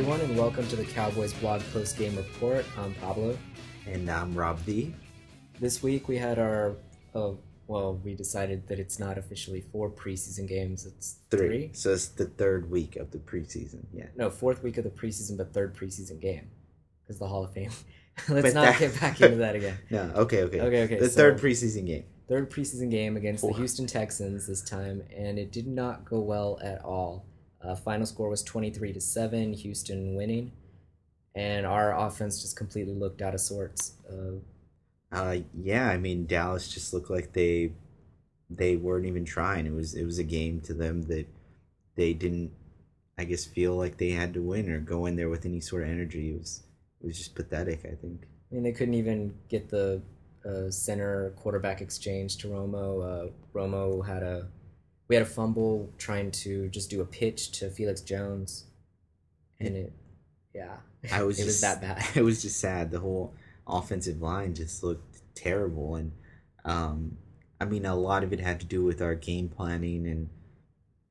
everyone, and welcome to the Cowboys blog post game report. I'm Pablo. And I'm Rob V. This week we had our, uh, well, we decided that it's not officially four preseason games, it's three. Three. So it's the third week of the preseason. Yeah. No, fourth week of the preseason, but third preseason game. Because the Hall of Fame. Let's But not that- get back into that again. No. Okay. Okay. Okay, okay, The so- third preseason game. Third preseason game against the Houston Texans this time, and it did not go well at all. Uh, final score was 23 to 7, Houston winning. And our offense just completely looked out of sorts. Uh, Uh, yeah. I mean, Dallas just looked like they they weren't even trying. It was it was a game to them that they didn't, I guess, feel like they had to win or go in there with any sort of energy. It was it was just pathetic. I think. I mean, they couldn't even get the uh, center quarterback exchange to Romo. Uh, Romo had a we had a fumble trying to just do a pitch to Felix Jones, and it, yeah, I was it was just, that bad. It was just sad. The whole offensive line just looked terrible, and um, I mean, a lot of it had to do with our game planning and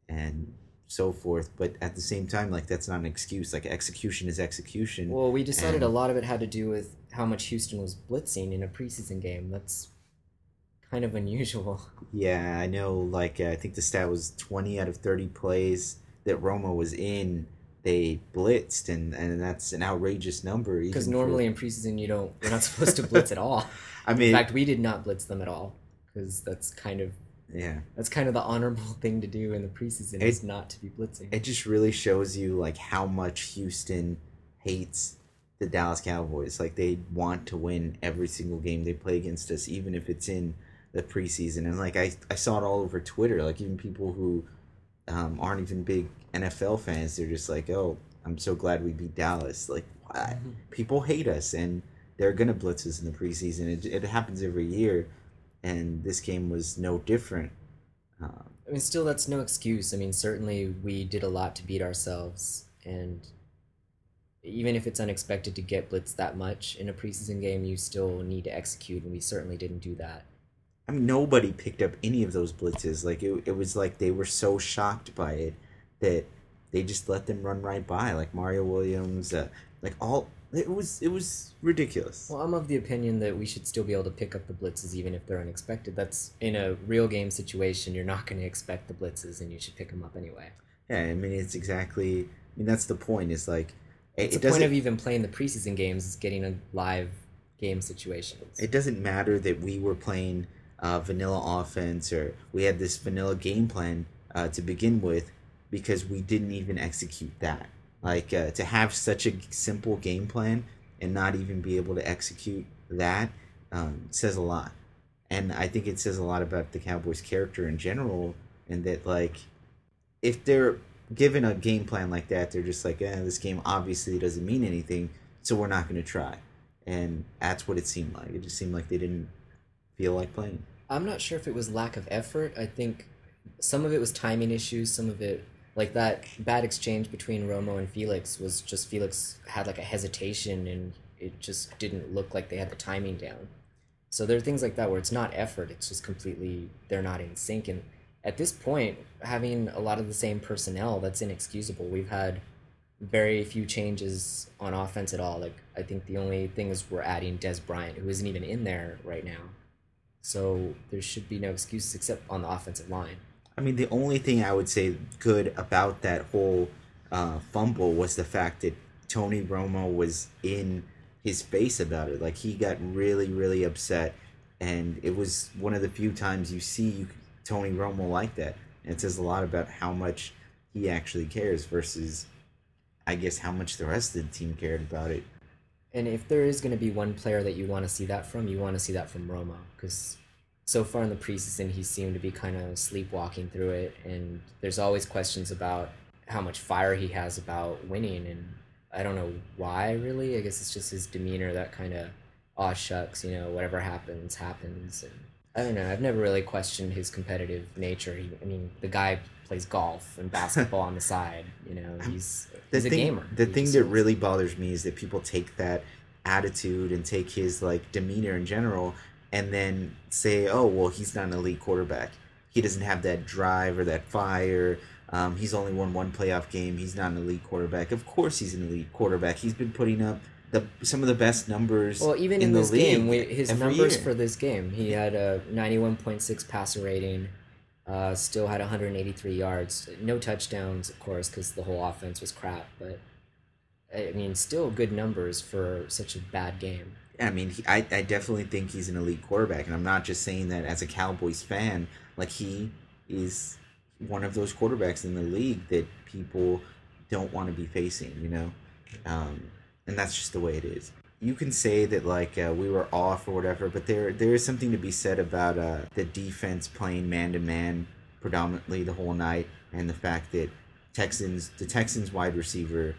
and so forth. But at the same time, like that's not an excuse. Like execution is execution. Well, we decided a lot of it had to do with how much Houston was blitzing in a preseason game. That's kind of unusual. yeah, I know. Like uh, I think the stat was twenty out of thirty plays that Romo was in. They blitzed, and, and that's an outrageous number. Because even for- normally in preseason you don't you're not supposed to blitz at all. I mean, In fact, we did not blitz them at all because that's kind of yeah. that's kind of the honorable thing to do in the preseason it, is not to be blitzing. it just really shows you like how much Houston hates the Dallas Cowboys. Like they want to win every single game they play against us, even if it's in the preseason. And like I, I saw it all over Twitter. Like even people who um, aren't even big NFL fans, they're just like, "Oh, I'm so glad we beat Dallas." Like why? people hate us, and they're gonna blitz us in the preseason. It, it happens every year, and this game was no different. Um, I mean, still, that's no excuse. I mean, certainly we did a lot to beat ourselves, and even if it's unexpected to get blitzed that much in a preseason game, you still need to execute, and we certainly didn't do that. I mean, nobody picked up any of those blitzes. Like it, it was like they were so shocked by it that they just let them run right by. Like Mario Williams, uh, like all it was. It was ridiculous. Well, I'm of the opinion that we should still be able to pick up the blitzes even if they're unexpected. That's in a real game situation, you're not going to expect the blitzes, and you should pick them up anyway. Yeah, I mean, it's exactly. I mean, that's the point. Is like it, It's it the point doesn't. of even playing the preseason games is getting a live game situations. it doesn't matter that we were playing uh, vanilla offense or we had this vanilla game plan uh, to begin with because we didn't even execute that. Like uh, to have such a simple game plan and not even be able to execute that um, says a lot. And I think it says a lot about the Cowboys' character in general, and that like if they're given a game plan like that, they're just like, eh, this game obviously doesn't mean anything, so we're not going to try. And that's what it seemed like. It just seemed like they didn't feel like playing. I'm not sure if it was lack of effort. I think some of it was timing issues. Some of it, like that bad exchange between Romo and Felix, was just Felix had like a hesitation and it just didn't look like they had the timing down. So there are things like that where it's not effort, it's just completely, they're not in sync. And at this point, having a lot of the same personnel, that's inexcusable. We've had very few changes on offense at all. Like, I think the only thing is we're adding Dez Bryant, who isn't even in there right now. So there should be no excuses except on the offensive line. I mean, the only thing I would say good about that whole uh, fumble was the fact that Tony Romo was in his face about it. Like he got really, really upset, and it was one of the few times you see Tony Romo like that. And it says a lot about how much he actually cares versus, I guess, how much the rest of the team cared about it. And if there is going to be one player that you want to see that from, you want to see that from Romo because so far in the preseason he seemed to be kind of sleepwalking through it, and there's always questions about how much fire he has about winning, and I don't know why really. I guess it's just his demeanor that kind of aw shucks, you know, whatever happens happens, and I don't know. I've never really questioned his competitive nature. He, I mean, the guy plays golf and basketball on the side. You know, he's the he's a gamer. The He thing that really bothers me is that people take that attitude and take his like demeanor in general and then say, "Oh, well, he's not an elite quarterback. He doesn't have that drive or that fire Um, he's only won one playoff game. He's not an elite quarterback. Of course, he's an elite quarterback. He's been putting up the some of the best numbers. Well, even in, the this league game, we, his numbers year. for this game, he had a 91.6 passer rating, uh, still had 183 yards, no touchdowns, of course, because the whole offense was crap. But I mean, still good numbers for such a bad game. I mean, he, I, I definitely think he's an elite quarterback, and I'm not just saying that as a Cowboys fan. Like he is one of those quarterbacks in the league that people don't want to be facing, you know, um, and that's just the way it is. You can say that like uh, we were off or whatever, but there there is something to be said about uh, the defense playing man to man predominantly the whole night, and the fact that Texans the Texans wide receiver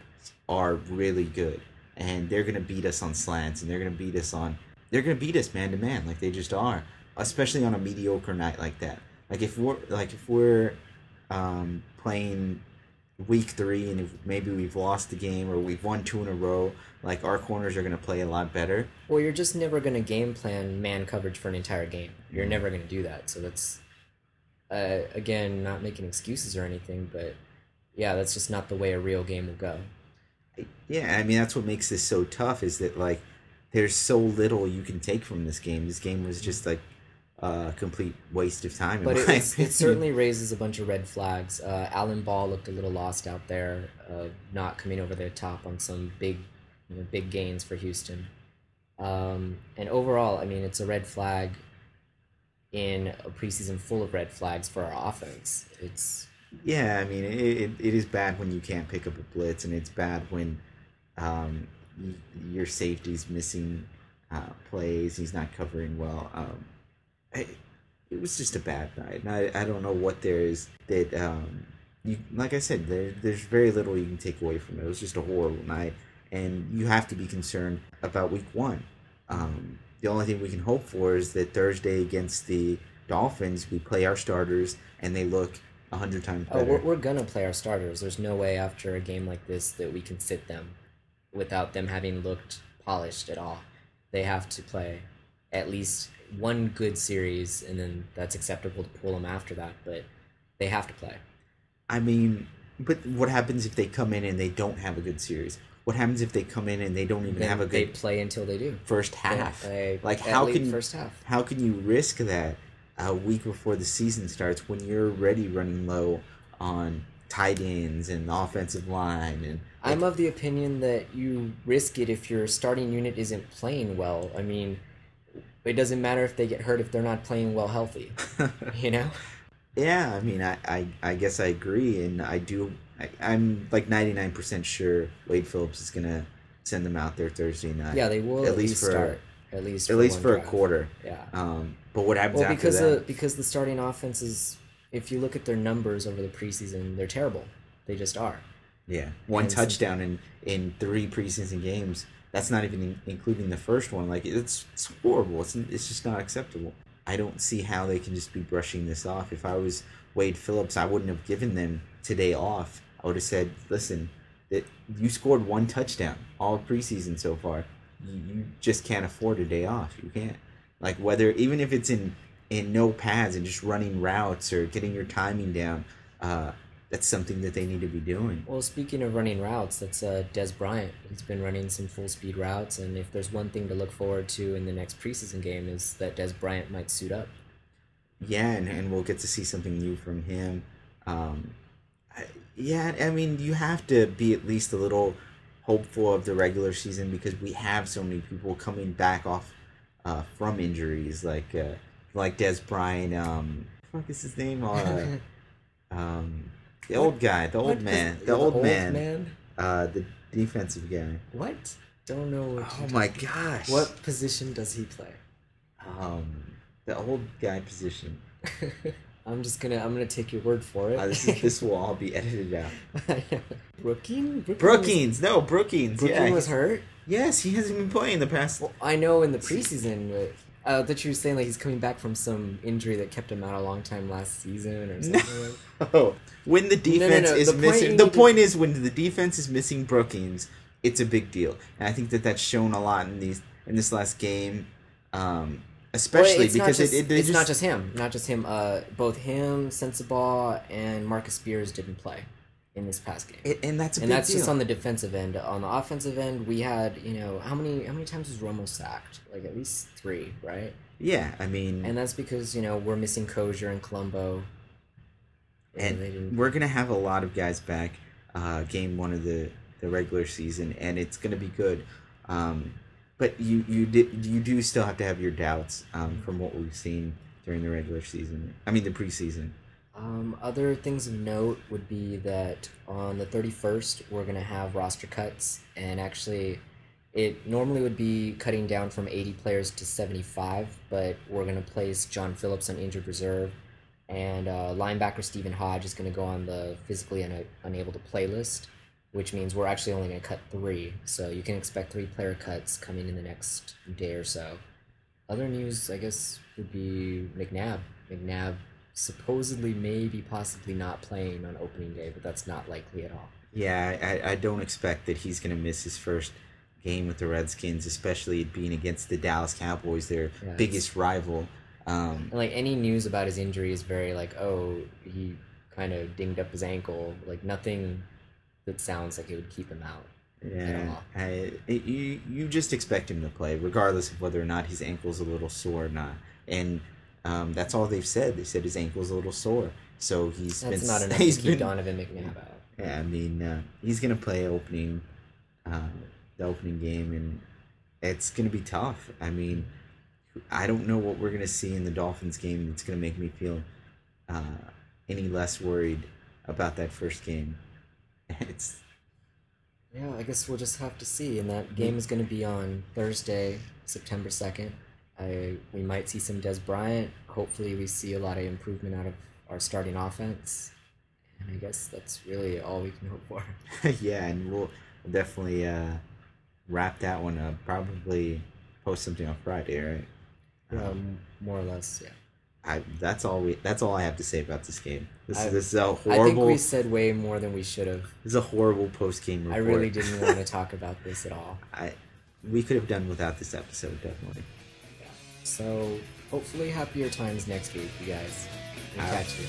are really good and they're gonna beat us on slants and they're gonna beat us on they're gonna beat us man to man like they just are especially on a mediocre night like that. Like if we're like if we're um, playing week three and maybe we've lost the game or we've won two in a row like our corners are gonna play a lot better Well, you're just never going to game plan man coverage for an entire game. You're Mhm. never going to do that. So that's, uh, again, not making excuses or anything, but yeah, that's just not the way a real game will go. yeah i mean that's what makes this so tough is that like there's so little you can take from this game this game was just like a complete waste of time But it, my it's- it certainly raises a bunch of red flags. Uh, Alan Ball looked a little lost out there, uh, not coming over the top on some big, you know, big gains for Houston. Um, and overall, I mean, it's a red flag in a preseason full of red flags for our offense. It's Yeah, I mean, it, it, it is bad when you can't pick up a blitz, and it's bad when um, y- your safety's missing uh, plays. He's not covering well. Um, I, it was just a bad night, and I, I don't know what there is that um, you like. I said, there, there's very little you can take away from it. It was just a horrible night, and you have to be concerned about week one. Um, the only thing we can hope for is that Thursday against the Dolphins, we play our starters and they look a hundred times oh, better. we're, we're gonna play our starters. There's no way after a game like this that we can sit them without them having looked polished at all. They have to play at least one good series, and then that's acceptable to pull them after that. But they have to play. I mean, but what happens if they come in and they don't have a good series? What happens if they come in and they don't even Then have a good? they play until they do. first half? Like, how can- first half? How can you risk that a week before the season starts when you're already running low on tight ends and the offensive line and I'm of the opinion that you risk it if your starting unit isn't playing well. I mean, it doesn't matter if they get hurt if they're not playing well healthy. You know? Yeah, I mean, I, I, I guess I agree, and I do. I, I'm like 99% sure Wade Phillips is gonna send them out there Thursday night. Yeah, they will At at, least least for- start. At least at least for a quarter. Yeah. Um, but what happens Well, after because that? the because the starting offense is, if you look at their numbers over the preseason, they're terrible. They just are. yeah, one and touchdown in in three preseason games. That's not even in, including the first one. Like it's it's horrible. It's it's just not acceptable. I don't see how they can just be brushing this off. If I was Wade Phillips, I wouldn't have given them today off. I would have said, "Listen, that you scored one touchdown all preseason so far. You, you just can't afford a day off. You can't. Like whether even if it's in in no pads and just running routes or getting your timing down, uh, that's something that they need to be doing. Well, speaking of running routes, that's uh, Dez Bryant. He's been running some full speed routes, and if there's one thing to look forward to in the next preseason game is that Dez Bryant might suit up. Yeah, and, and we'll get to see something new from him. Um, I, yeah, I mean, you have to be at least a little hopeful of the regular season because we have so many people coming back off uh, from injuries, like uh, like Dez Bryant. Um, fuck is his name? Uh, um, the old guy, the old man, pos- the old, man, Uh, the defensive guy. What? Don't know. What Oh my just- gosh! What position does he play? Um, the old guy position. I'm just gonna I'm gonna take your word for it. Uh, this, is, this will all be edited out. Brookings? Brookings? Brookings, no, Brookings. Brookings yeah, was hurt. Yes, he hasn't been playing the past. Well, I know in the preseason, but uh, that you were saying like he's coming back from some injury that kept him out a long time last season or something. Oh, when the defense no, is the missing, you the to- point is when the defense is missing Brookings, it's a big deal, and I think that that's shown a lot in these in this last game. Um, especially Well, because just, it, it, it's just, not just him, not just him. Uh, both him, Sensabaugh, and Marcus Spears didn't play in this past game. it- and that's a and that's deal. just on the defensive end. On the offensive end, we had you know how many how many times was Romo sacked? Like at least three, right? yeah, I mean, And that's because you know we're missing Kosier and Colombo. and didn't. we're gonna have a lot of guys back uh, game one of the the regular season, and it's gonna be good. Um, but you you did you do still have to have your doubts um, from what we've seen during the regular season. I mean the preseason. Um, other things of note would be that on the 31st, we're going to have roster cuts. And actually, it normally would be cutting down from 80 players to 75, but we're going to place John Phillips on injured reserve. And uh, linebacker Stephen Hodge is going to go on the physically una- unable to play list, which means we're actually only going to cut three. So you can expect three player cuts coming in the next day or so. Other news, I guess, would be McNabb. McNabb supposedly maybe possibly not playing on opening day, but that's not likely at all. Yeah, I, I don't expect that he's gonna miss his first game with the Redskins, especially it being against the Dallas Cowboys, their Yeah, biggest rival. Um, And like any news about his injury is very like, oh, he kind of dinged up his ankle. Like nothing that sounds like it would keep him out. Yeah. I, it, you you just expect him to play, regardless of whether or not his ankle's a little sore or not. And um, that's all they've said. They said his ankle's a little sore, so he's That's been not enough he's to keep been, Donovan McNabb out. Yeah, I mean uh, he's gonna play opening, uh, the opening game, and it's gonna be tough. I mean, I don't know what we're gonna see in the Dolphins game that's gonna make me feel uh, any less worried about that first game. It's Yeah, I guess we'll just have to see. And that game is going to be on Thursday, September second. I we might see some Dez Bryant. Hopefully, we see a lot of improvement out of our starting offense. And I guess that's really all we can hope for. yeah, and we'll definitely uh, wrap that one up. Probably post something on Friday, right? Um, more or less, yeah. I that's all we that's all I have to say about this game. This I- is this is a I think we said way more than we should have. this is a horrible post game report. I really didn't want to talk about this at all. I we could have done without this episode definitely. So hopefully happier times next week, you guys. We'll catch you.